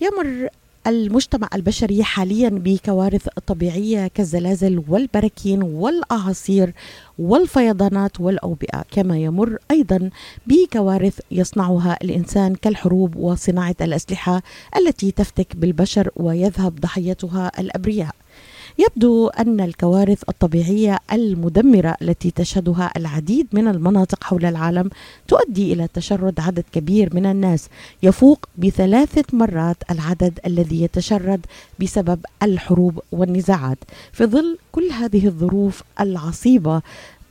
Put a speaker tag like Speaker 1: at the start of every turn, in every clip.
Speaker 1: يمر المجتمع البشري حاليا بكوارث طبيعية كالزلازل والبراكين والأعاصير والفيضانات والأوبئة كما يمر أيضا بكوارث يصنعها الإنسان كالحروب وصناعة الأسلحة التي تفتك بالبشر ويذهب ضحيتها الأبرياء. يبدو أن الكوارث الطبيعية المدمرة التي تشهدها العديد من المناطق حول العالم تؤدي إلى تشرد عدد كبير من الناس يفوق بثلاثة مرات العدد الذي يتشرد بسبب الحروب والنزاعات. في ظل كل هذه الظروف العصيبة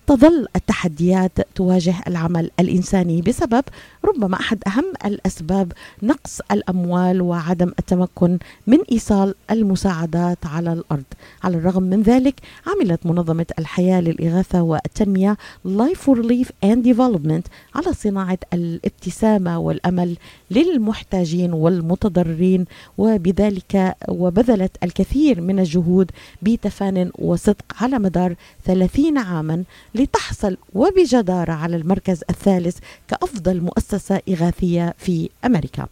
Speaker 1: تظل التحديات تواجه العمل الإنساني بسبب ربما أحد أهم الأسباب نقص الأموال وعدم التمكن من إيصال المساعدات على الأرض. على الرغم من ذلك عملت منظمة الحياة للإغاثة والتنمية Life for Relief and Development على صناعة الابتسامة والأمل للمحتاجين والمتضررين وبذلك وبذلت الكثير من الجهود بتفان وصدق على مدار 30 عاما لتحصل وبجدارة على المركز الثالث كأفضل مؤسسة إغاثية في أمريكا.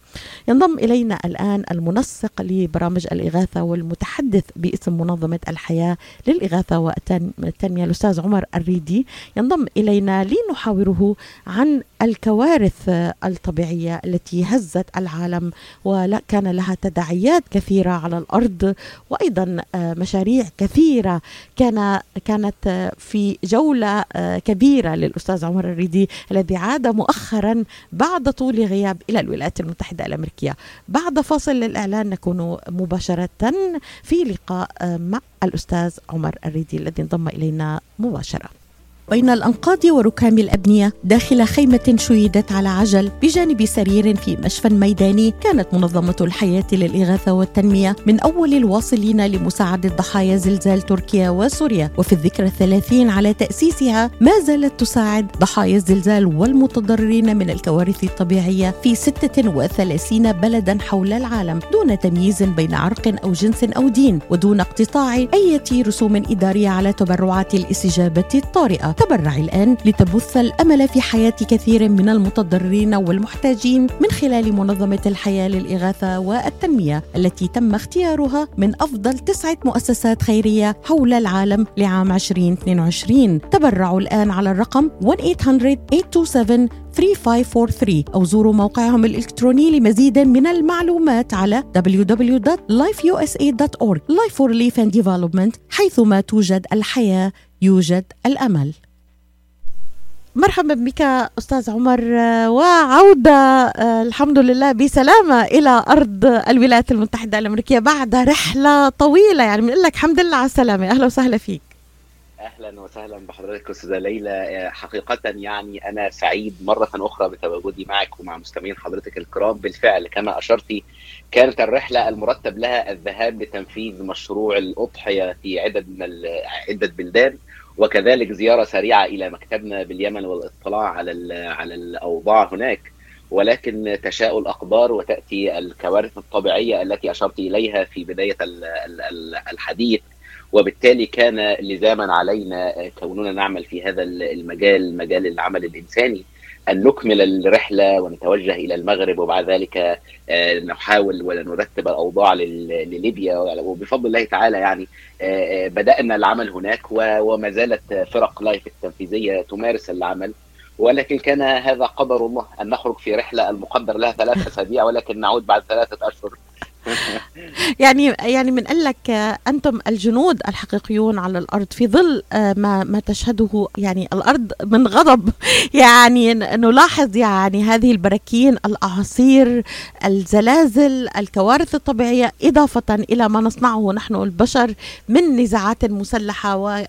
Speaker 1: ينضم إلينا الآن المنسق لبرامج الإغاثة والمتحدث باسم منظمة الحياة للإغاثة والتنمية الأستاذ عمر الريدي. ينضم إلينا لنحاوره عن الكوارث الطبيعية التي هزت العالم وكان لها تداعيات كثيرة على الأرض. وأيضا مشاريع كثيرة كان كانت في جولة آه، كبيرة للأستاذ عمر الريدي الذي عاد مؤخرا بعد طول غياب إلى الولايات المتحدة الأمريكية. بعد فاصل للإعلان نكون مباشرة في لقاء مع الأستاذ عمر الريدي الذي انضم إلينا مباشرة. بين الأنقاض وركام الأبنية داخل خيمة شيدت على عجل بجانب سرير في مشفى ميداني. كانت منظمة الحياة للإغاثة والتنمية من أول الواصلين لمساعدة ضحايا زلزال تركيا وسوريا. وفي الذكرى الثلاثين على تأسيسها ما زالت تساعد ضحايا الزلزال والمتضررين من الكوارث الطبيعية في 36 بلدا حول العالم دون تمييز بين عرق أو جنس أو دين ودون اقتطاع أي رسوم إدارية على تبرعات الاستجابة الطارئة. تبرع الآن لتبث الأمل في حياة كثير من المتضررين والمحتاجين من خلال منظمة الحياة للإغاثة والتنمية التي تم اختيارها من أفضل تسعة مؤسسات خيرية حول العالم لعام 2022 تبرعوا الآن على الرقم 1-800-827 3543 أو زوروا موقعهم الإلكتروني لمزيد من المعلومات على www.lifeusa.org Life for Relief and Development حيثما توجد الحياة يوجد الأمل. مرحبا بك أستاذ عمر وعودة آه، الحمد لله بسلامة إلى أرض الولايات المتحدة الأمريكية بعد رحلة طويلة. يعني بنقول لك الحمد لله على السلامة. أهلا وسهلا فيك.
Speaker 2: أهلا وسهلا بحضرتك أستاذة ليلى. آه، حقيقه يعني أنا سعيد مرة أخرى بتواجدي معك ومع مستمعين حضرتك الكرام. بالفعل كما أشرتي كانت الرحلة المرتب لها الذهاب لتنفيذ مشروع الأضحية في عدد من عدة بلدان. وكذلك زيارة سريعة إلى مكتبنا باليمن والاطلاع على على الأوضاع هناك. ولكن تشاء الاقدار وتأتي الكوارث الطبيعية التي أشرت إليها في بداية الحديث. وبالتالي كان لزاما علينا كوننا نعمل في هذا المجال مجال العمل الإنساني. أن نكمل الرحلة ونتوجه إلى المغرب وبعد ذلك آه، نحاول ونرتب الأوضاع لليبيا. وبفضل الله تعالى يعني آه، آه، بدأنا العمل هناك وما زالت فرق لايف التنفيذية تمارس العمل. ولكن كان هذا قدر الله أن نخرج في رحلة المقدر لها ثلاث أسابيع ولكن نعود بعد ثلاثة أشهر.
Speaker 1: يعني يعني بنقول لك أنتم الجنود الحقيقيون على الأرض في ظل آه، ما ما تشهده يعني الأرض من غضب. يعني نلاحظ يعني هذه البراكين الأعاصير الزلازل الكوارث الطبيعية إضافة إلى ما نصنعه نحن البشر من نزاعات مسلحة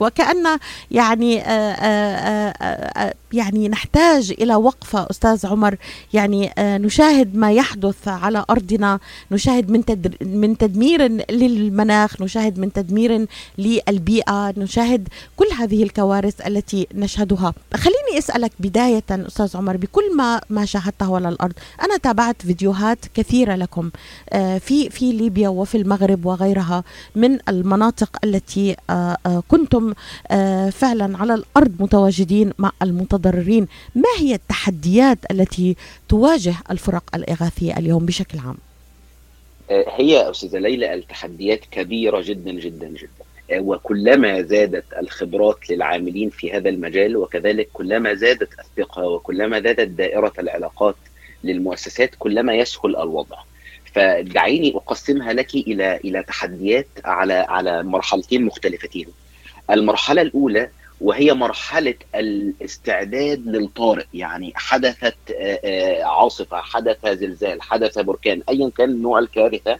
Speaker 1: وكأن يعني آه، آه، يعني نحتاج إلى وقفه أستاذ عمر. يعني نشاهد ما يحدث على أرضنا نشاهد من من تدمير للمناخ نشاهد من تدمير للبيئة نشاهد كل هذه الكوارث التي نشهدها. خليني أسألك بداية أستاذ عمر بكل ما ما شاهدته على الأرض أنا تابعت فيديوهات كثيرة لكم آه، في في ليبيا وفي المغرب وغيرها من المناطق التي آه، آه، كنتم فعلا على الأرض متواجدين مع المتضررين. ما هي التحديات التي تواجه الفرق الإغاثية اليوم بشكل عام؟
Speaker 2: هي أستاذة ليلى التحديات كبيرة جدا جدا جدا وكلما زادت الخبرات للعاملين في هذا المجال وكذلك كلما زادت الثقة وكلما زادت دائرة العلاقات للمؤسسات كلما يسهل الوضع. فدعيني أقسمها لك إلى إلى تحديات على على مرحلتين مختلفتين. المرحلة الأولى وهي مرحلة الاستعداد للطارئ. يعني حدثت عاصفة حدث زلزال حدث بركان ايا كان نوع الكارثة.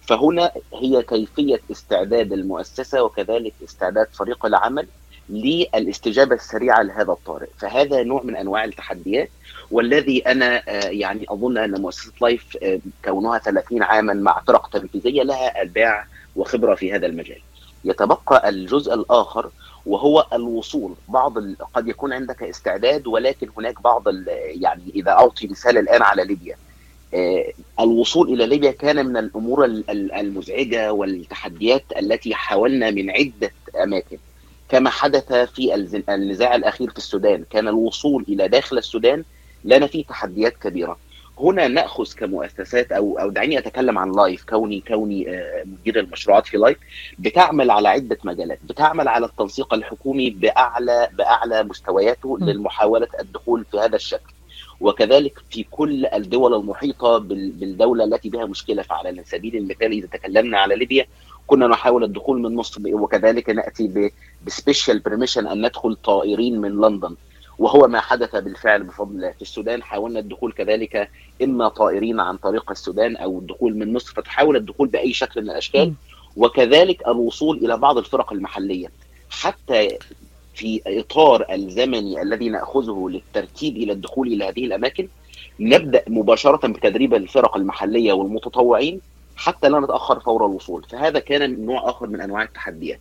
Speaker 2: فهنا هي كيفية استعداد المؤسسة وكذلك استعداد فريق العمل للاستجابة السريعة لهذا الطارئ. فهذا نوع من أنواع التحديات والذي أنا يعني أظن أن مؤسسة لايف كونها 30 عاما مع فرق تنفيذية لها أبداع وخبرة في هذا المجال. يتبقى الجزء الآخر وهو الوصول. بعض ال... قد يكون عندك استعداد ولكن هناك بعض ال... يعني إذا أعطي مثال الآن على ليبيا. آه الوصول إلى ليبيا كان من الأمور المزعجة والتحديات التي حاولنا من عدة أماكن. كما حدث في النزاع الأخير في السودان. كان الوصول إلى داخل السودان لنا فيه تحديات كبيرة. هنا نأخذ كمؤسسات أو أو دعيني أتكلم عن لايف كوني كوني مدير المشروعات في لايف بتعمل على عدة مجالات بتعمل على التنسيق الحكومي باعلى بأعلى مستوياته للمحاولة الدخول في هذا الشكل. وكذلك في كل الدول المحيطة بالدولة التي بها مشكلة فعلى سبيل المثال إذا تكلمنا على ليبيا كنا نحاول الدخول من مصر وكذلك نأتي ب special permission أن ندخل طائرين من لندن. وهو ما حدث بالفعل بفضل الله. في السودان حاولنا الدخول كذلك إما طائرين عن طريق السودان أو الدخول من مصر فتحاول الدخول بأي شكل من الأشكال وكذلك الوصول إلى بعض الفرق المحلية. حتى في إطار الزمني الذي نأخذه للترتيب إلى الدخول إلى هذه الأماكن نبدأ مباشرة بتدريب الفرق المحلية والمتطوعين حتى لا نتأخر فور الوصول. فهذا كان نوع آخر من أنواع التحديات.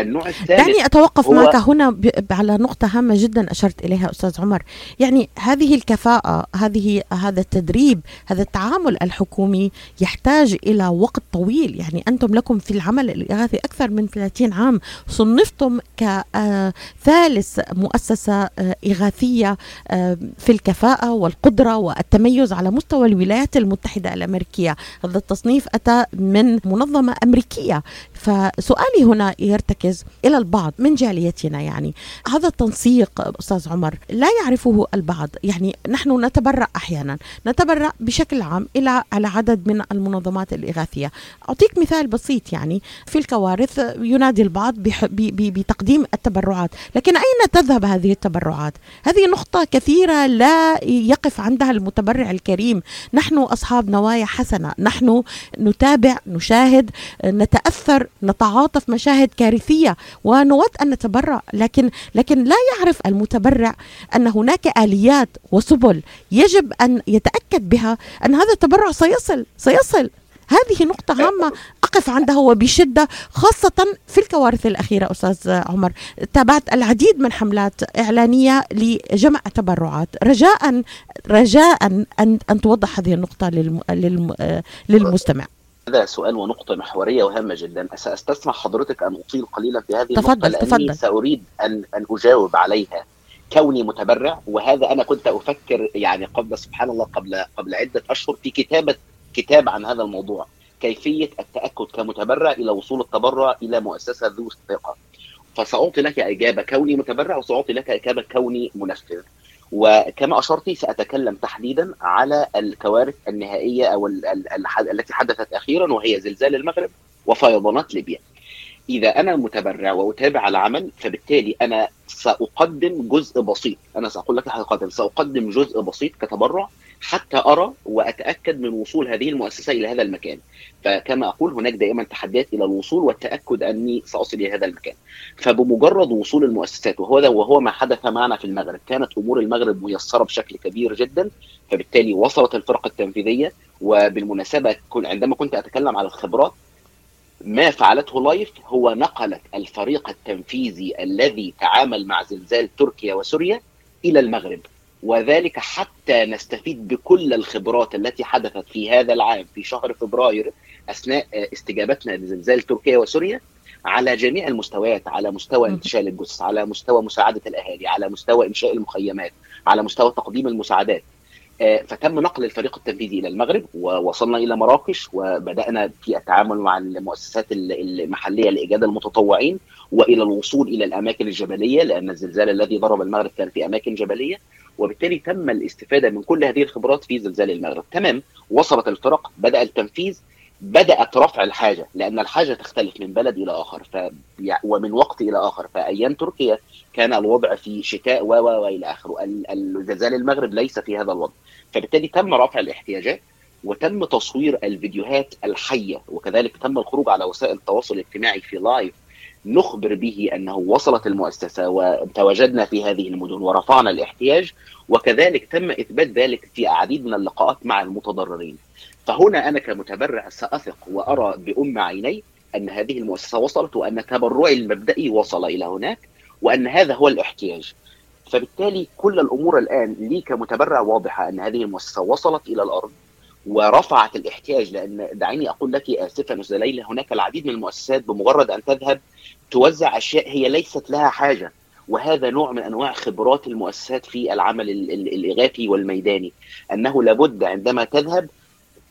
Speaker 2: النوع الثالث
Speaker 1: دعني أتوقف معك هنا على نقطة هامة جدا أشرت إليها أستاذ عمر. يعني هذه الكفاءة هذه هذا التدريب هذا التعامل الحكومي يحتاج إلى وقت طويل. يعني أنتم لكم في العمل الإغاثي أكثر من 30 عام. صنفتم كثالث مؤسسة إغاثية في الكفاءة والقدرة والتميز على مستوى الولايات المتحدة الأمريكية. هذا التصنيف أتى من منظمة أمريكية. فسؤالي هنا يرتكز إلى البعض من جاليتنا يعني. هذا التنسيق أستاذ عمر لا يعرفه البعض. يعني نحن نتبرع أحيانا. نتبرع بشكل عام إلى على عدد من المنظمات الإغاثية. أعطيك مثال بسيط يعني. في الكوارث ينادي البعض بتقديم التبرعات. لكن أين تذهب هذه التبرعات؟ هذه نقطة كثيرة لا يقف عندها المتبرع الكريم. نحن أصحاب نوايا حسنة. نحن نتابع نشاهد نتأثر نتعاطف مشاهد كارثيه ونود أن نتبرع لكن لكن لا يعرف المتبرع أن هناك آليات وسبل يجب أن يتأكد بها أن هذا التبرع سيصل سيصل. هذه نقطة هامة أقف عندها وبشدة خاصة في الكوارث الأخيرة أستاذ عمر. تابعت العديد من حملات إعلانية لجمع تبرعات. رجاء رجاء أن أن توضح هذه النقطة للم للم للمستمع.
Speaker 2: هذا سؤال ونقطة محورية وهامة جدا. سأستسمح حضرتك أن أطيل قليلا في هذه
Speaker 1: تفضل
Speaker 2: النقطة لأني
Speaker 1: تفضل.
Speaker 2: سأريد أن أن أجاوب عليها. كوني متبرع وهذا أنا كنت أفكر يعني قبل سبحان الله قبل قبل عدة أشهر في كتابة كتاب عن هذا الموضوع. كيفية التأكد كمتبرع إلى وصول التبرع إلى مؤسسة ذو ثقة فسأعطي لك إجابة كوني متبرع وسأعطي لك إجابة كوني منفذ. وكما أشرت سأتكلم تحديدا على الكوارث النهائية أو ال ال ال التي حدثت أخيرا وهي زلزال المغرب وفيضانات ليبيا. إذا أنا متبرع وأتابع العمل فبالتالي أنا سأقدم جزء بسيط، أنا سأقول لك حقيقه سأقدم جزء بسيط كتبرع حتى أرى وأتأكد من وصول هذه المؤسسة إلى هذا المكان. فكما أقول هناك دائما تحديات إلى الوصول والتأكد أني سأصل إلى هذا المكان. فبمجرد وصول المؤسسات وهو ده وهو ما حدث معنا في المغرب، كانت أمور المغرب ميسرة بشكل كبير جدا، فبالتالي وصلت الفرقة التنفيذية وبالمناسبة عندما كنت أتكلم على الخبرات ما فعلته لايف هو نقلت الفريق التنفيذي الذي تعامل مع زلزال تركيا وسوريا إلى المغرب وذلك حتى نستفيد بكل الخبرات التي حدثت في هذا العام في شهر فبراير أثناء استجابتنا لزلزال تركيا وسوريا على جميع المستويات على مستوى انتشال الجثث على مستوى مساعدة الأهالي على مستوى إنشاء المخيمات على مستوى تقديم المساعدات. فتم نقل الفريق التنفيذي إلى المغرب ووصلنا إلى مراكش وبدأنا في التعامل مع المؤسسات المحلية لإيجاد المتطوعين وإلى الوصول إلى الأماكن الجبلية لأن الزلزال الذي ضرب المغرب كان في أماكن جبلية. وبالتالي تم الاستفادة من كل هذه الخبرات في زلزال المغرب. تمام وصلت الفرق بدأ التنفيذ بدأت رفع الحاجة لأن الحاجة تختلف من بلد إلى آخر. ف... ومن وقت إلى آخر. فأيام تركيا كان الوضع في شتاء و و وإلى آخره. الزلزال المغرب ليس في هذا الوضع. فبالتالي تم رفع الاحتياجات وتم تصوير الفيديوهات الحية وكذلك تم الخروج على وسائل التواصل الاجتماعي في لايف نخبر به أنه وصلت المؤسسة وتواجدنا في هذه المدن ورفعنا الاحتياج وكذلك تم إثبات ذلك في عديد من اللقاءات مع المتضررين. فهنا أنا كمتبرع سأثق وأرى بأم عيني أن هذه المؤسسة وصلت وأن تبرعي المبدئي وصل إلى هناك وأن هذا هو الاحتياج. فبالتالي كل الأمور الآن لي كمتبرع واضحة أن هذه المؤسسة وصلت إلى الأرض ورفعت الاحتياج لأن دعيني أقول لك اسفا أستاذ ليلى هناك العديد من المؤسسات بمجرد أن تذهب توزع أشياء هي ليست لها حاجة. وهذا نوع من أنواع خبرات المؤسسات في العمل الإغاثي والميداني أنه لابد عندما تذهب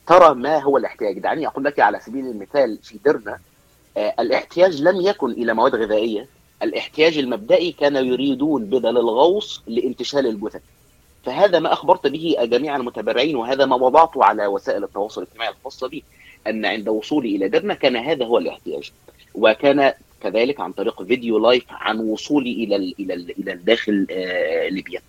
Speaker 2: ترى ما هو الاحتياج. دعيني أقول لك على سبيل المثال في درنا آه الاحتياج لم يكن إلى مواد غذائية الاحتياج المبدئي كان يريدون بدل الغوص لانتشال الجثث فهذا ما أخبرت به جميع المتبرعين وهذا ما وضعته على وسائل التواصل الاجتماعي الخاصه بي أن عند وصولي إلى درنا كان هذا هو الاحتياج. وكان كذلك عن طريق فيديو لايف عن وصولي إلى ال إلى ال إلى داخل ليبيا.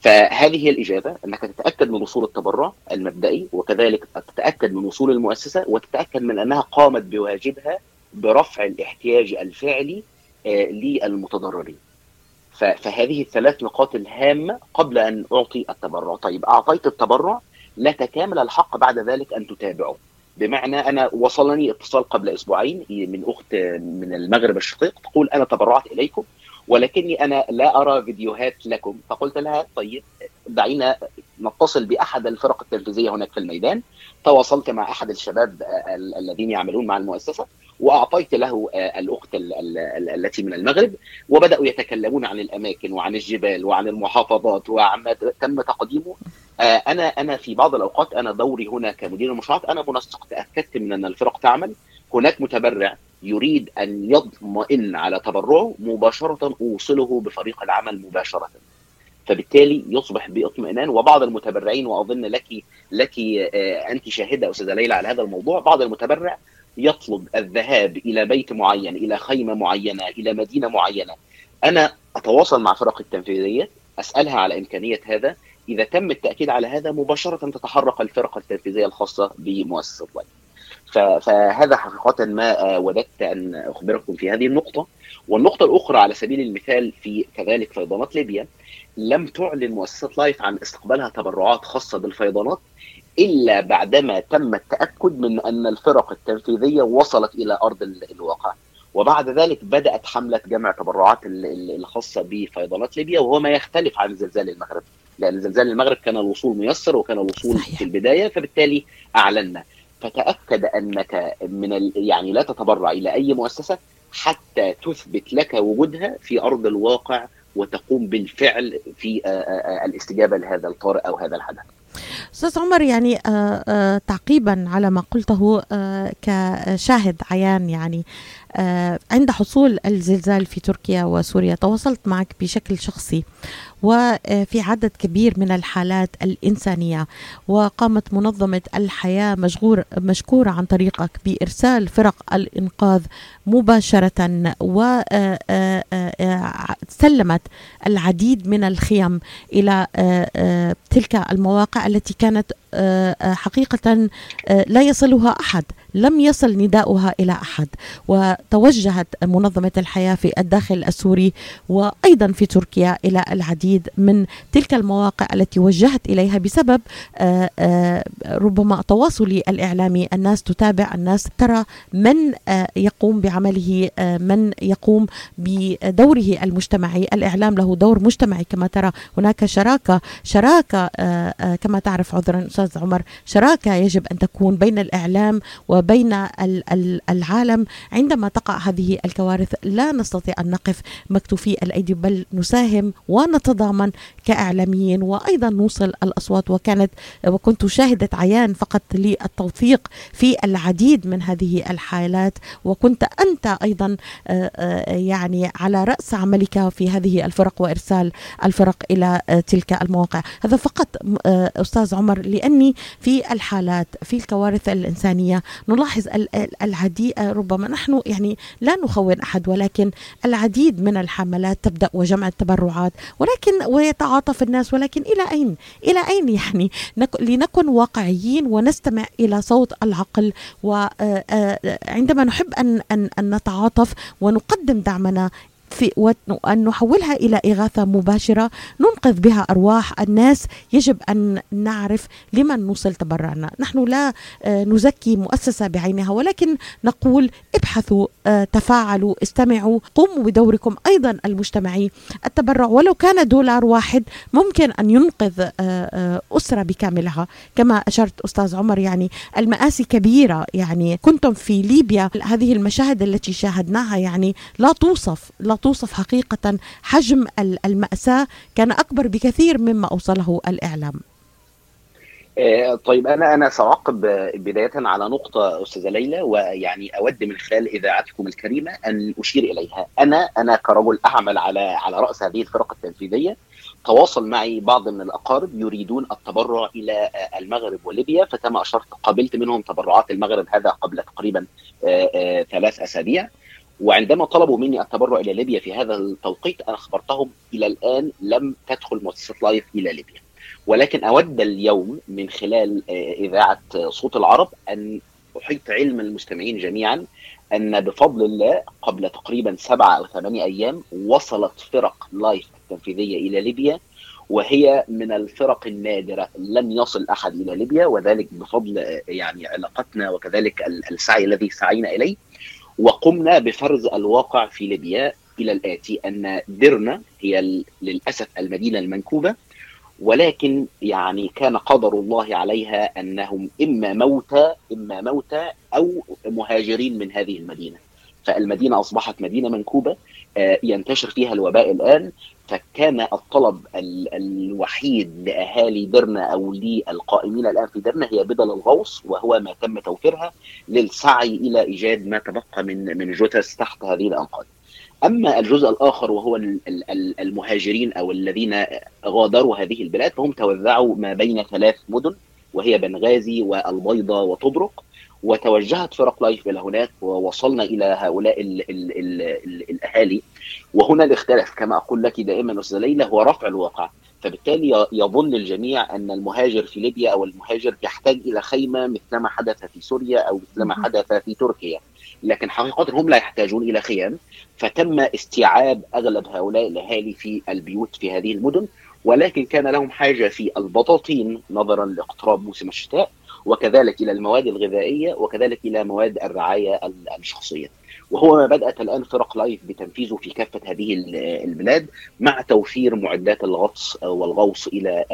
Speaker 2: فهذه هي الإجابة أنك تتأكد من وصول التبرع المبدئي وكذلك تتأكد من وصول المؤسسة وتتأكد من أنها قامت بواجبها برفع الاحتياج الفعلي للمتضررين. فهذه الثلاث نقاط الهامة قبل أن أعطي التبرع. طيب أعطيت التبرع لا تكامل الحق بعد ذلك أن تتابعه. بمعنى أنا وصلني اتصال قبل أسبوعين من أخت من المغرب الشقيق تقول أنا تبرعت إليكم ولكني أنا لا أرى فيديوهات لكم. فقلت لها طيب دعينا نتصل بأحد الفرق التنفيذيه هناك في الميدان. تواصلت مع أحد الشباب الذين يعملون مع المؤسسة. وأعطيت له الأخت التي من المغرب وبدأوا يتكلمون عن الأماكن وعن الجبال وعن المحافظات وعما تم تقديمه. أنا أنا في بعض الأوقات أنا دوري هنا كمدير المشروعات أنا منسق تاكدت من أن الفرق تعمل. هناك متبرع يريد أن يطمئن على تبرعه مباشرة أوصله بفريق العمل مباشرة. فبالتالي يصبح باطمئنان. وبعض المتبرعين وأظن لك لك أنت شاهدة أستاذة ليلى على هذا الموضوع بعض المتبرع يطلب الذهاب إلى بيت معين إلى خيمة معينة إلى مدينة معينة. أنا أتواصل مع فرق التنفيذية أسألها على إمكانية هذا. إذا تم التأكيد على هذا مباشرة تتحرك الفرق التنفيذية الخاصة بمؤسسة لايف فهذا حقيقة ما وددت أن أخبركم في هذه النقطة. والنقطة الأخرى على سبيل المثال في كذلك فيضانات ليبيا لم تعلن مؤسسة لايف عن استقبالها تبرعات خاصة بالفيضانات. إلا بعدما تم التأكد من أن الفرق التنفيذية وصلت إلى أرض الواقع وبعد ذلك بدأت حملة جمع تبرعات الخاصة بفيضانات ليبيا وهو ما يختلف عن زلزال المغرب لأن زلزال المغرب كان الوصول ميسر وكان الوصول صحيح. في البداية فبالتالي أعلنا فتأكد أنك من ال... يعني لا تتبرع إلى أي مؤسسة حتى تثبت لك وجودها في أرض الواقع وتقوم بالفعل في الاستجابة لهذا الطارئ أو هذا الحدث.
Speaker 1: أستاذ عمر يعني آآ آآ تعقيبا على ما قلته كشاهد عيان يعني عند حصول الزلزال في تركيا وسوريا تواصلت معك بشكل شخصي وفي عدد كبير من الحالات الإنسانية وقامت منظمة الحياة مشغور مشكورة عن طريقك بإرسال فرق الإنقاذ مباشرة وسلمت العديد من الخيم إلى تلك المواقع التي كانت حقيقة لا يصلها أحد. لم يصل نداؤها إلى أحد وتوجهت منظمة الحياة في الداخل السوري وأيضا في تركيا إلى العديد من تلك المواقع التي وجهت إليها بسبب ربما تواصلي الاعلامي الناس تتابع الناس ترى من يقوم بعمله من يقوم بدوره المجتمعي. الإعلام له دور مجتمعي كما ترى. هناك شراكة شراكة كما تعرف عذرا أستاذ عمر شراكة يجب أن تكون بين الإعلام و وبين العالم. عندما تقع هذه الكوارث لا نستطيع أن نقف مكتوفي الأيدي بل نساهم ونتضامن كإعلاميين وأيضا نوصل الأصوات. وكانت وكنت شاهدة عيان فقط للتوثيق في العديد من هذه الحالات. وكنت أنت أيضا آه، آه، يعني على رأس عملك في هذه الفرق وإرسال الفرق إلى آه، تلك المواقع. هذا فقط أستاذ عمر لأني في الحالات في الكوارث الإنسانية نلاحظ العديد ربما نحن يعني لا نخون أحد ولكن العديد من الحملات تبدأ وجمع التبرعات ولكن ويتعاطف الناس ولكن إلى أين؟ إلى أين يعني؟ لنكن واقعيين ونستمع إلى صوت العقل وعندما نحب أن أن أن نتعاطف ونقدم دعمنا في وأن نحولها إلى إغاثة مباشرة ننقذ بها أرواح الناس. يجب أن نعرف لمن نوصل تبرعنا. نحن لا آه، نزكي مؤسسة بعينها ولكن نقول ابحثوا آه، تفاعلوا استمعوا قوموا بدوركم. أيضا المجتمعي التبرع ولو كان دولار واحد ممكن أن ينقذ آه، أسرة بكاملها. كما أشرت أستاذ عمر يعني المآسي كبيرة. يعني كنتم في ليبيا. هذه المشاهد التي شاهدناها يعني لا توصف لا توصف حقيقة حجم المأساة كان أكبر بكثير مما أوصله الإعلام.
Speaker 2: آه، طيب أنا أنا سأعقب بداية على نقطة أستاذة ليلى ويعني أود من خلال إذاعتكم الكريمة أن أشير إليها. أنا أنا كرجل أعمل على على رأس هذه الفرق التنفيذية. تواصل معي بعض من الأقارب يريدون التبرع إلى المغرب وليبيا فكما أشرت قبلت منهم تبرعات المغرب هذا قبل تقريبا آه، آه، ثلاث أسابيع. وعندما طلبوا مني التبرع إلى ليبيا في هذا التوقيت أنا اخبرتهم إلى الآن لم تدخل مؤسسة لايف إلى ليبيا. ولكن أود اليوم من خلال آه، إذاعة صوت العرب أن أحيط علم المستمعين جميعا أن بفضل الله قبل تقريبا سبعه أو ثمانيه أيام وصلت فرق لايف التنفيذية إلى ليبيا وهي من الفرق النادرة لم يصل أحد إلى ليبيا وذلك بفضل آه، يعني علاقتنا وكذلك السعي الذي سعينا إليه. وقمنا بفرز الواقع في ليبيا إلى الآتي أن درنا هي للأسف المدينة المنكوبة ولكن يعني كان قدر الله عليها أنهم إما موتى إما موتى أو مهاجرين من هذه المدينة. فالمدينة أصبحت مدينة منكوبة آه، ينتشر فيها الوباء الآن فكان الطلب الوحيد لأهالي درنا أو للقائمين الآن في درنا هي بدل الغوص وهو ما تم توفيرها للسعي إلى إيجاد ما تبقى من من جثث تحت هذه الأنقاض. أما الجزء الآخر وهو المهاجرين أو الذين غادروا هذه البلاد فهم توزعوا ما بين ثلاث مدن وهي بنغازي والبيضة وطبرق وتوجهت فرق لايف إلى هناك ووصلنا إلى هؤلاء ال ال ال ال الأهالي. وهنا الاختلاف كما أقول لك دائما أستاذة ليلى هو رفع الواقع. فبالتالي يظن الجميع أن المهاجر في ليبيا أو المهاجر يحتاج إلى خيمة مثلما حدث في سوريا أو مثلما حدث في تركيا. لكن حقيقة هم لا يحتاجون إلى خيام. فتم استيعاب أغلب هؤلاء الأهالي في البيوت في هذه المدن. ولكن كان لهم حاجة في البطاطين نظرا لاقتراب موسم الشتاء. وكذلك إلى المواد الغذائية وكذلك إلى مواد الرعاية الشخصية. وهو ما بدأت الآن فرق لايف بتنفيذه في كافة هذه البلاد مع توفير معدات الغطس والغوص إلى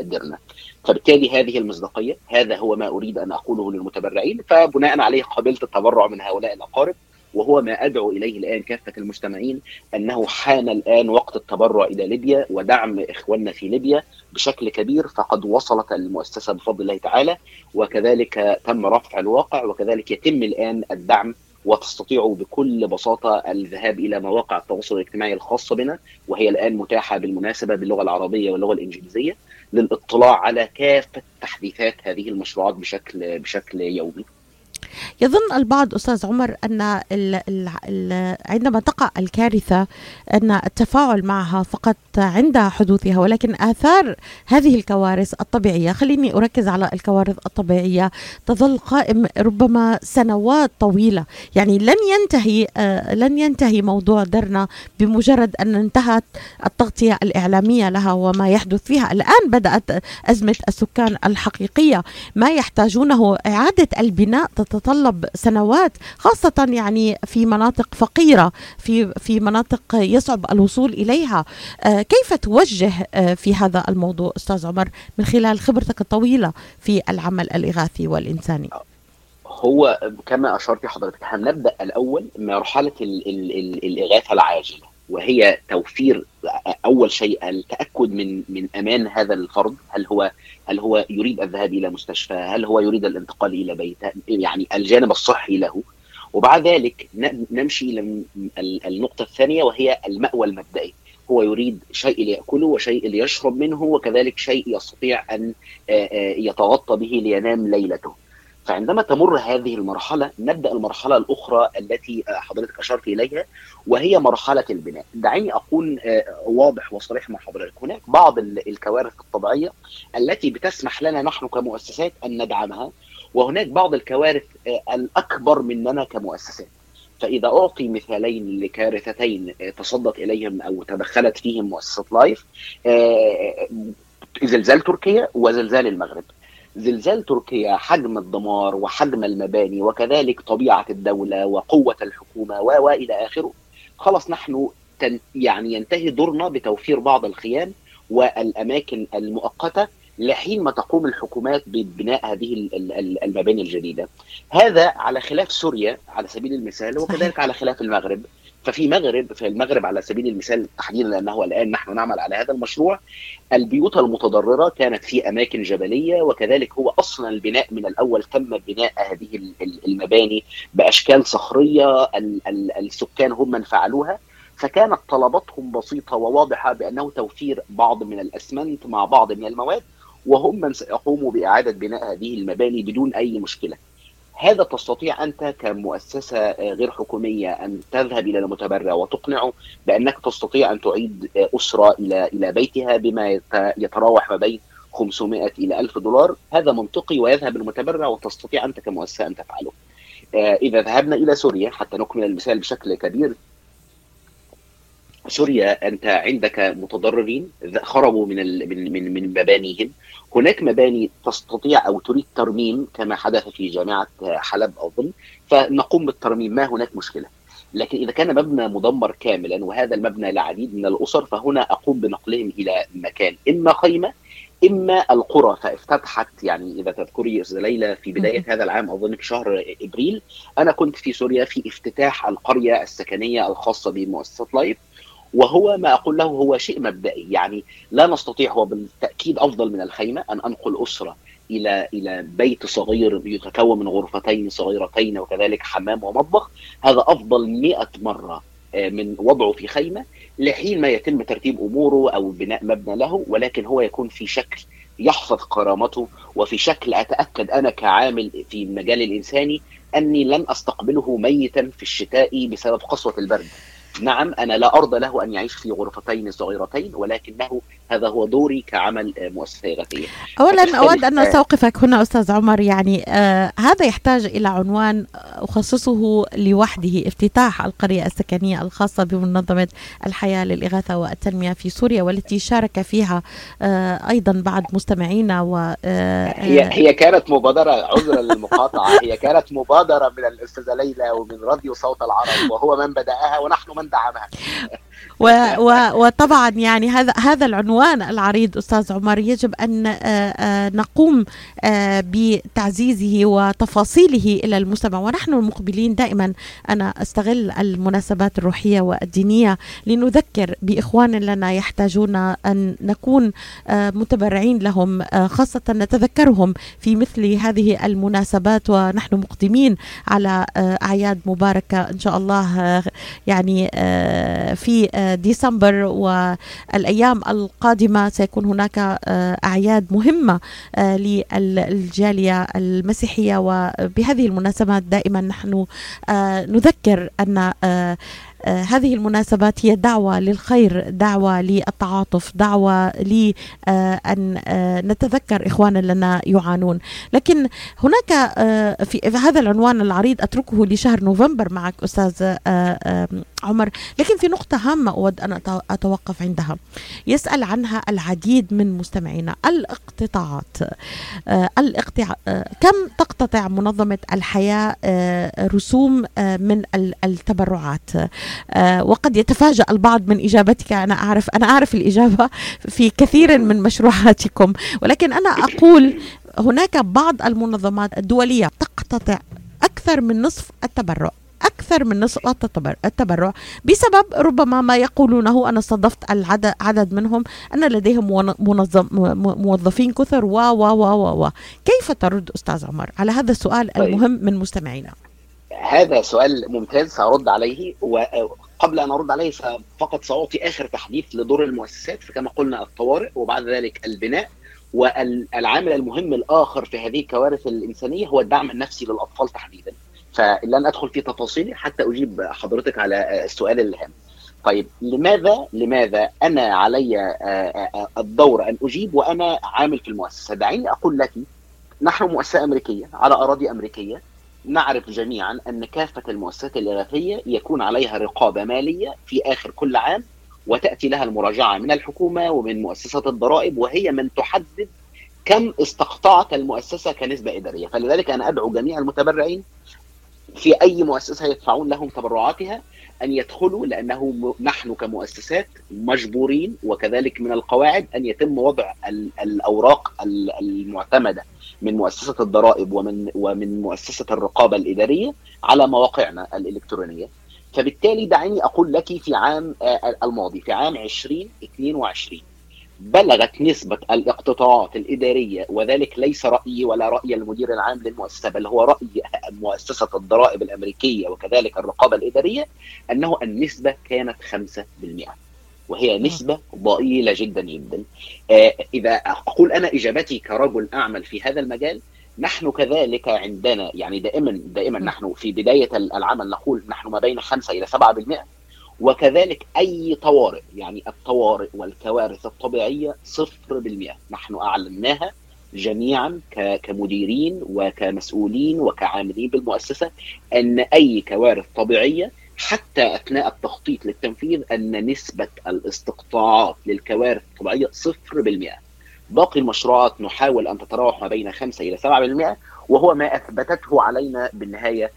Speaker 2: درنا. فبالتالي هذه المصداقية هذا هو ما أريد أن أقوله للمتبرعين فبناء عليه قبلت التبرع من هؤلاء الأقارب وهو ما أدعو إليه الآن كافة المجتمعين أنه حان الآن وقت التبرع إلى ليبيا ودعم إخواننا في ليبيا بشكل كبير فقد وصلت المؤسسة بفضل الله تعالى وكذلك تم رفع الواقع وكذلك يتم الآن الدعم وتستطيعوا بكل بساطة الذهاب إلى مواقع التواصل الاجتماعي الخاصه بنا وهي الآن متاحة بالمناسبة باللغة العربية واللغة الإنجليزية للاطلاع على كافة تحديثات هذه المشروعات بشكل بشكل يومي.
Speaker 1: يظن البعض أستاذ عمر أن ال ال ال عندما تقع الكارثة أن التفاعل معها فقط عند حدوثها ولكن آثار هذه الكوارث الطبيعية خليني أركز على الكوارث الطبيعية تظل قائم ربما سنوات طويلة. يعني لن ينتهي آه لن ينتهي موضوع درنا بمجرد أن انتهت التغطية الإعلامية لها وما يحدث فيها. الآن بدأت أزمة السكان الحقيقية. ما يحتاجونه إعادة البناء تتطلب سنوات خاصة يعني في مناطق فقيرة في في مناطق يصعب الوصول إليها. آه، كيف توجه آه، في هذا الموضوع أستاذ عمر من خلال خبرتك الطويلة في العمل الإغاثي والإنساني؟
Speaker 2: هو كما أشرت حضرتك هنبدأ الأول مرحلة ال ال ال الإغاثة العاجلة. وهي توفير أول شيء التاكد من من أمان هذا الفرد. هل هو هل هو يريد الذهاب إلى مستشفى؟ هل هو يريد الانتقال إلى بيته يعني الجانب الصحي له. وبعد ذلك نمشي إلى النقطة الثانية وهي المأوى المبدئي. هو يريد شيء ليأكله وشيء ليشرب منه وكذلك شيء يستطيع أن يتغطى به لينام ليلته. فعندما تمر هذه المرحلة نبدأ المرحلة الأخرى التي حضرتك أشرت إليها وهي مرحلة البناء. دعيني أكون واضح وصريح مع حضرتك. هناك بعض الكوارث الطبيعية التي بتسمح لنا نحن كمؤسسات أن ندعمها وهناك بعض الكوارث الأكبر مننا كمؤسسات. فإذا أعطي مثالين لكارثتين تصدت إليهم أو تدخلت فيهم مؤسسة لايف زلزال تركيا وزلزال المغرب. زلزال تركيا حجم الدمار وحجم المباني وكذلك طبيعة الدولة وقوة الحكومة وإلى آخره. خلاص نحن يعني ينتهي دورنا بتوفير بعض الخيام والأماكن المؤقتة لحين ما تقوم الحكومات ببناء هذه المباني الجديدة. هذا على خلاف سوريا على سبيل المثال وكذلك على خلاف المغرب. ففي مغرب في المغرب على سبيل المثال تحديدا لأنه الآن نحن نعمل على هذا المشروع البيوت المتضررة كانت في أماكن جبلية وكذلك هو أصلا البناء من الأول تم بناء هذه المباني بأشكال صخرية السكان هم من فعلوها فكانت طلباتهم بسيطة وواضحة بأنه توفير بعض من الأسمنت مع بعض من المواد وهم من سيقوموا بإعادة بناء هذه المباني بدون أي مشكلة. هذا تستطيع أنت كمؤسسة غير حكومية أن تذهب إلى المتبرع وتقنعه بأنك تستطيع أن تعيد أسرة إلى إلى بيتها بما يتراوح ما بين 500 إلى 1000 دولار، هذا منطقي ويذهب المتبرع وتستطيع أنت كمؤسسة أن تفعله. إذا ذهبنا إلى سوريا حتى نكمل المثال بشكل كبير. سوريا أنت عندك متضررين خرجوا من من من من مبانيهم. هناك مباني تستطيع أو تريد ترميم كما حدث في جامعة حلب اظن فنقوم بالترميم. ما هناك مشكلة؟ لكن إذا كان مبنى مدمر كاملا وهذا المبنى لعديد من الأسر فهنا أقوم بنقلهم إلى مكان. إما خيمة إما القرى. فافتتحت يعني إذا تذكري ليلى في بداية هذا العام اظن في شهر إبريل أنا كنت في سوريا في افتتاح القرية السكنية الخاصة بمؤسسة لايف وهو ما أقول له هو شيء مبدئي. يعني لا نستطيع هو بالتأكيد أفضل من الخيمة أن أنقل أسرة إلى إلى بيت صغير يتكون من غرفتين صغيرتين وكذلك حمام ومطبخ. هذا أفضل 100 مرة من وضعه في خيمة لحين ما يتم ترتيب أموره أو بناء مبنى له ولكن هو يكون في شكل يحفظ كرامته وفي شكل أتأكد أنا كعامل في المجال الإنساني أني لن أستقبله ميتا في الشتاء بسبب قسوة البرد. نعم أنا لا أرضى له أن يعيش في غرفتين صغيرتين ولكنه هذا هو دوري كعمل مؤسسة إغاثية
Speaker 1: أولا أود أن أستوقفك هنا أستاذ عمر يعني آه هذا يحتاج إلى عنوان أخصصه لوحده افتتاح القرية السكنية الخاصة بمنظمة الحياة للإغاثة والتنمية في سوريا والتي شارك فيها آه أيضا بعض مستمعينا و
Speaker 2: آه هي هي كانت مبادرة عذرا للمقاطعة هي كانت مبادرة من الأستاذة ليلى ومن راديو صوت العرب وهو من بدأها ونحن من 打吧
Speaker 1: و و وطبعا يعني هذا هذا العنوان العريض أستاذ عمر يجب أن نقوم بتعزيزه وتفاصيله إلى المجتمع ونحن المقبلين دائما أنا أستغل المناسبات الروحية والدينية لنذكر بإخوان لنا يحتاجون أن نكون متبرعين لهم خاصة نتذكرهم في مثل هذه المناسبات. ونحن مقدمين على أعياد مباركة إن شاء الله يعني في ديسمبر والأيام القادمة سيكون هناك أعياد مهمة للجالية المسيحية. وبهذه المناسبات دائما نحن نذكر أن هذه المناسبات هي دعوة للخير دعوة للتعاطف دعوة لأن نتذكر إخوانا لنا يعانون. لكن هناك في هذا العنوان العريض أتركه لشهر نوفمبر معك أستاذ عمر. لكن في نقطة هامة أود أن أتوقف عندها. يسأل عنها العديد من مستمعينا. الاقتطاعات الاقتطاع كم تقتطع منظمة الحياة رسوم من التبرعات؟ وقد يتفاجأ البعض من إجابتك. أنا أعرف أنا أعرف الإجابة في كثير من مشروعاتكم. ولكن أنا أقول هناك بعض المنظمات الدولية تقتطع أكثر من نصف التبرع أكثر من نصف التبرع بسبب ربما ما يقولونه أنا استضفت العدد عدد منهم أن لديهم منظم موظفين كثر و و و و. كيف ترد أستاذ عمر؟ على هذا السؤال طيب. المهم من مستمعينا.
Speaker 2: هذا سؤال ممتاز سأرد عليه وقبل أن أرد عليه فقط سأعطي آخر تحديث لدور المؤسسات فكما قلنا الطوارئ وبعد ذلك البناء والعامل المهم الآخر في هذه الكوارث الإنسانية هو الدعم النفسي للأطفال تحديدا. فلن أدخل في تفاصيل حتى أجيب حضرتك على السؤال الهام. طيب لماذا لماذا أنا علي آه، آه، الدور أن أجيب وأنا عامل في المؤسسة؟ دعيني أقول لك نحن مؤسسة أمريكية على أراضي أمريكية. نعرف جميعا أن كافة المؤسسات الاغاثيه يكون عليها رقابة مالية في آخر كل عام وتأتي لها المراجعة من الحكومة ومن مؤسسه الضرائب وهي من تحدد كم استقطعت المؤسسة كنسبة إدارية. فلذلك أنا أدعو جميع المتبرعين في أي مؤسسة يدفعون لهم تبرعاتها أن يدخلوا لأنه نحن كمؤسسات مجبورين وكذلك من القواعد أن يتم وضع الأوراق المعتمدة. من مؤسسة الضرائب ومن ومن مؤسسة الرقابة الإدارية على مواقعنا الإلكترونية. فبالتالي دعيني أقول لك في عام آه، الماضي في عام 2022 بلغت نسبة الاقتطاعات الإدارية وذلك ليس رأيي ولا رأي المدير العام للمؤسسة بل هو رأي مؤسسة الضرائب الأمريكية وكذلك الرقابة الإدارية أنه النسبة كانت 5% وهي نسبة ضئيلة جدا جدا. آه إذا أقول أنا إجابتي كرجل أعمل في هذا المجال نحن كذلك عندنا يعني دائما دائما نحن في بداية العمل نقول نحن ما بين 5 إلى 7% وكذلك أي طوارئ يعني الطوارئ والكوارث الطبيعية صفر بالمئة. نحن أعلناها جميعا كمديرين وكمسؤولين وكعاملين بالمؤسسة أن أي كوارث طبيعية حتى أثناء التخطيط للتنفيذ أن نسبة الاستقطاعات للكوارث صفر بالمئة. باقي المشروعات نحاول أن تتراوح ما بين 5 إلى 7% وهو ما أثبتته علينا بالنهاية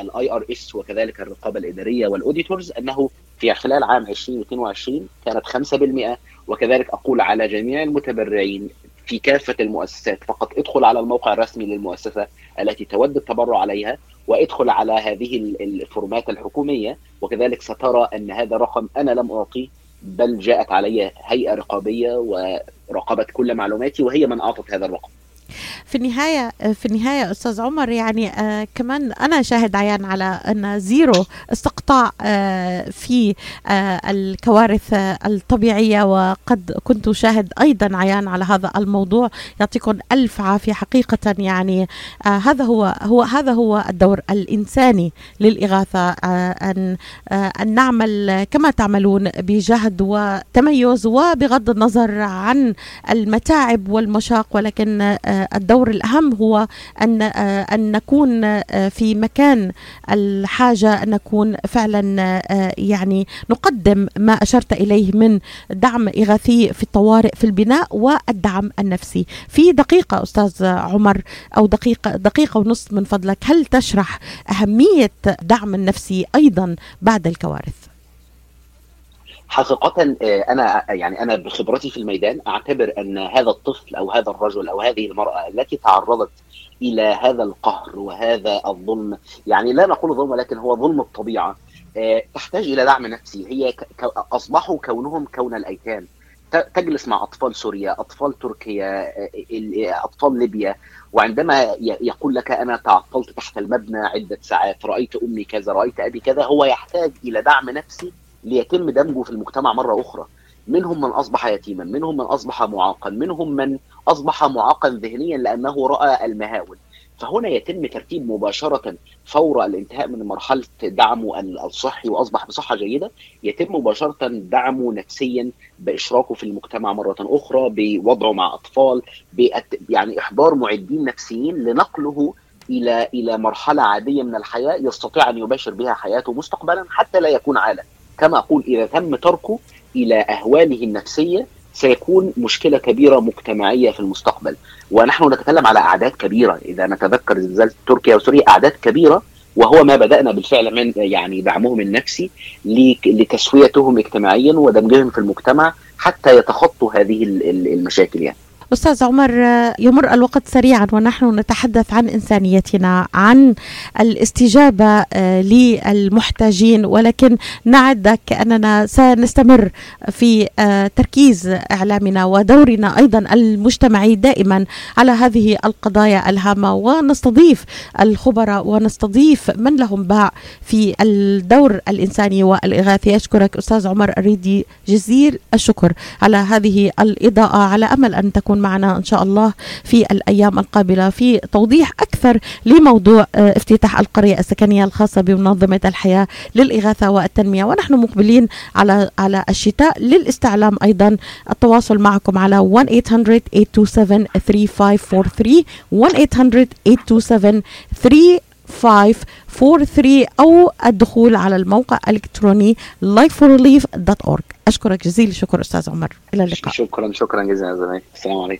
Speaker 2: ال IRS وكذلك الرقابة الإدارية وال auditors أنه في خلال عام 2022 كانت 5% وكذلك أقول على جميع المتبرعين في كافة المؤسسات فقط ادخل على الموقع الرسمي للمؤسسة التي تود التبرع عليها وادخل على هذه الفورمات الحكومية وكذلك سترى أن هذا رقم أنا لم اعطيه بل جاءت علي هيئة رقابية وراقبت كل معلوماتي وهي من أعطت هذا الرقم.
Speaker 1: في النهاية في النهاية أستاذ عمر يعني آه كمان أنا شاهد عيان على أن zero استقطاع آه في آه الكوارث الطبيعية وقد كنت شاهد أيضا عيان على هذا الموضوع. يعطيكم ألف عافية حقيقة يعني آه هذا هو هو هذا هو الدور الإنساني للإغاثة آه أن آه أن نعمل كما تعملون بجهد وتميز وبغض النظر عن المتاعب والمشاق ولكن الدور الأهم هو أن آه، أن نكون آه، في مكان الحاجة أن نكون فعلا آه، يعني نقدم ما أشرت إليه من دعم إغاثي في الطوارئ في البناء والدعم النفسي. في دقيقة أستاذ عمر أو دقيقة دقيقة ونصف من فضلك هل تشرح أهمية دعم النفسي أيضا بعد الكوارث؟
Speaker 2: حقيقة آه، أنا يعني أنا بخبرتي في الميدان أعتبر أن هذا الطفل أو هذا الرجل أو هذه المرأة التي تعرضت إلى هذا القهر وهذا الظلم يعني لا نقول ظلم ولكن هو ظلم الطبيعة آه، تحتاج إلى دعم نفسي. هي أصبحوا كونهم كون الأيتام. تجلس مع أطفال سوريا أطفال تركيا آه، أطفال ليبيا وعندما يقول لك أنا تعطلت تحت المبنى عدة ساعات رأيت أمي كذا رأيت أبي كذا هو يحتاج إلى دعم نفسي ليتم دمجه في المجتمع مرة أخرى. منهم من أصبح يتيما منهم من أصبح معاقا منهم من أصبح معاقا ذهنيا لأنه رأى المهاول فهنا يتم ترتيب مباشرة فور الانتهاء من مرحلة دعمه الصحي وأصبح بصحة جيدة. يتم مباشرة دعمه نفسيا بإشراكه في المجتمع مرة أخرى بوضعه مع أطفال يعني إحضار معدين نفسيين لنقله إلى إلى مرحلة عادية من الحياة يستطيع أن يباشر بها حياته مستقبلا حتى لا يكون عالم. كما أقول إذا تم تركه إلى أهواله النفسية سيكون مشكلة كبيرة مجتمعية في المستقبل. ونحن نتكلم على أعداد كبيرة. إذا نتذكر زلزال تركيا وسوريا أعداد كبيرة وهو ما بدأنا بالفعل من يعني دعمهم النفسي لتسويتهم اجتماعيا ودمجهم في المجتمع حتى يتخطوا هذه المشاكل يعني.
Speaker 1: أستاذ عمر يمر الوقت سريعا ونحن نتحدث عن إنسانيتنا عن الاستجابة آه، للمحتاجين ولكن نعد كأننا سنستمر في آه، تركيز إعلامنا ودورنا أيضا المجتمعي دائما على هذه القضايا الهامة. ونستضيف الخبراء ونستضيف من لهم باع في الدور الإنساني والإغاثي. أشكرك أستاذ عمر الريدي جزيل الشكر على هذه الإضاءة. على أمل أن تكون معنا إن شاء الله في الأيام القابلة في توضيح أكثر لموضوع آه، افتتاح القرية السكنية الخاصة بمنظمة الحياة للإغاثة والتنمية. ونحن مقبلين على على الشتاء للاستعلام أيضا. التواصل معكم على 1 800 827 3543 1 800 827 3543 أو الدخول على الموقع الإلكتروني lifeforrelief.org أشكرك جزيل الشكر أستاذ عمر. إلى اللقاء.
Speaker 2: شكرا شكرا جزيلا السلام عليكم.